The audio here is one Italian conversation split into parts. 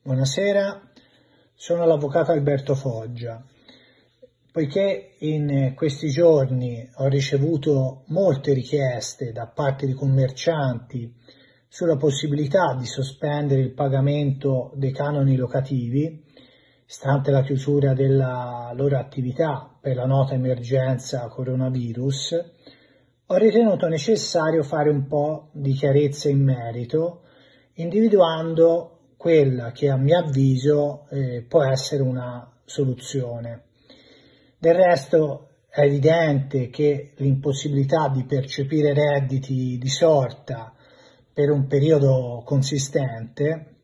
Buonasera, sono l'avvocato Alberto Foggia. Poiché in questi giorni ho ricevuto molte richieste da parte di commercianti sulla possibilità di sospendere il pagamento dei canoni locativi, stante la chiusura della loro attività per la nota emergenza coronavirus, ho ritenuto necessario fare un po' di chiarezza in merito, individuando quella che a mio avviso eh, può essere una soluzione. Del resto è evidente che l'impossibilità di percepire redditi di sorta per un periodo consistente,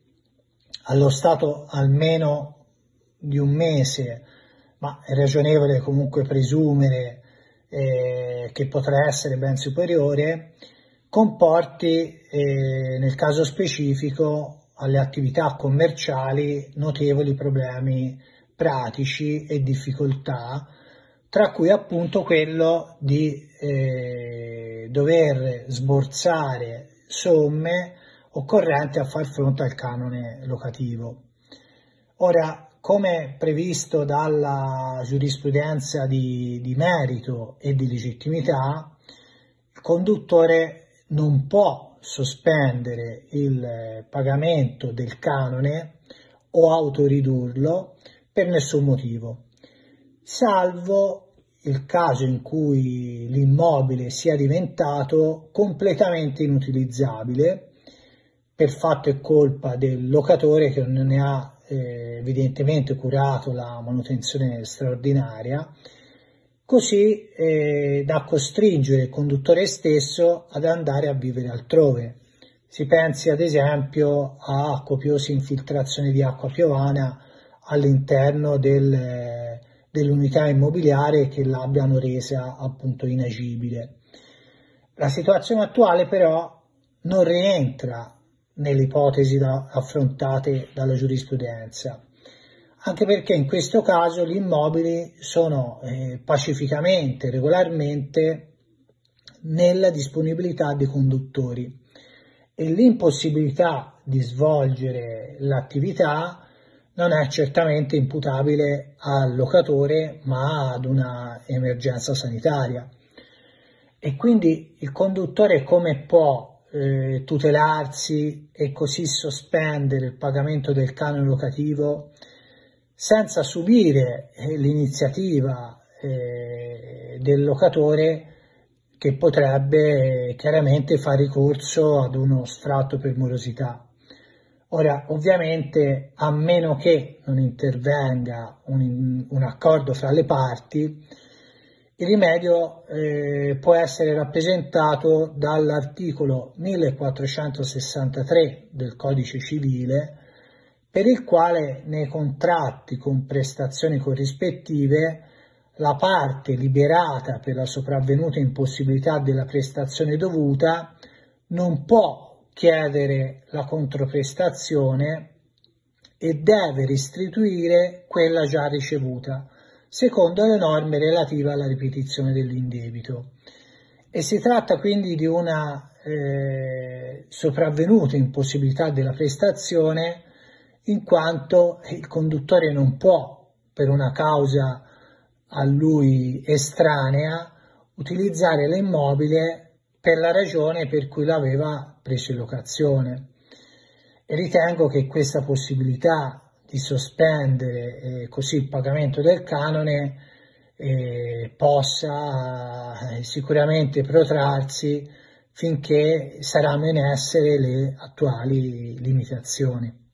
allo stato almeno di un mese, ma è ragionevole comunque presumere eh, che potrà essere ben superiore, comporti eh, nel caso specifico alle attività commerciali notevoli problemi pratici e difficoltà, tra cui appunto quello di eh, dover sborsare somme occorrenti a far fronte al canone locativo. Ora, come previsto dalla giurisprudenza di, di merito e di legittimità, il conduttore non può sospendere il pagamento del canone o autoridurlo per nessun motivo, salvo il caso in cui l'immobile sia diventato completamente inutilizzabile per fatto e colpa del locatore che non ne ha eh, evidentemente curato la manutenzione straordinaria così eh, da costringere il conduttore stesso ad andare a vivere altrove. Si pensi ad esempio a copiose infiltrazioni di acqua piovana all'interno del, dell'unità immobiliare che l'abbiano resa appunto inagibile. La situazione attuale però non rientra nelle ipotesi da, affrontate dalla giurisprudenza anche perché in questo caso gli immobili sono eh, pacificamente, regolarmente nella disponibilità dei conduttori. E l'impossibilità di svolgere l'attività non è certamente imputabile al locatore ma ad una emergenza sanitaria. E quindi il conduttore come può eh, tutelarsi e così sospendere il pagamento del canone locativo senza subire eh, l'iniziativa eh, del locatore che potrebbe eh, chiaramente fare ricorso ad uno sfratto per morosità. Ora, ovviamente, a meno che non intervenga un, un accordo fra le parti, il rimedio eh, può essere rappresentato dall'articolo 1463 del Codice civile per il quale nei contratti con prestazioni corrispettive la parte liberata per la sopravvenuta impossibilità della prestazione dovuta non può chiedere la controprestazione e deve restituire quella già ricevuta, secondo le norme relative alla ripetizione dell'indebito. E si tratta quindi di una eh, sopravvenuta impossibilità della prestazione in quanto il conduttore non può, per una causa a lui estranea, utilizzare l'immobile per la ragione per cui l'aveva preso in locazione. E ritengo che questa possibilità di sospendere eh, così il pagamento del canone eh, possa eh, sicuramente protrarsi finché saranno in essere le attuali limitazioni.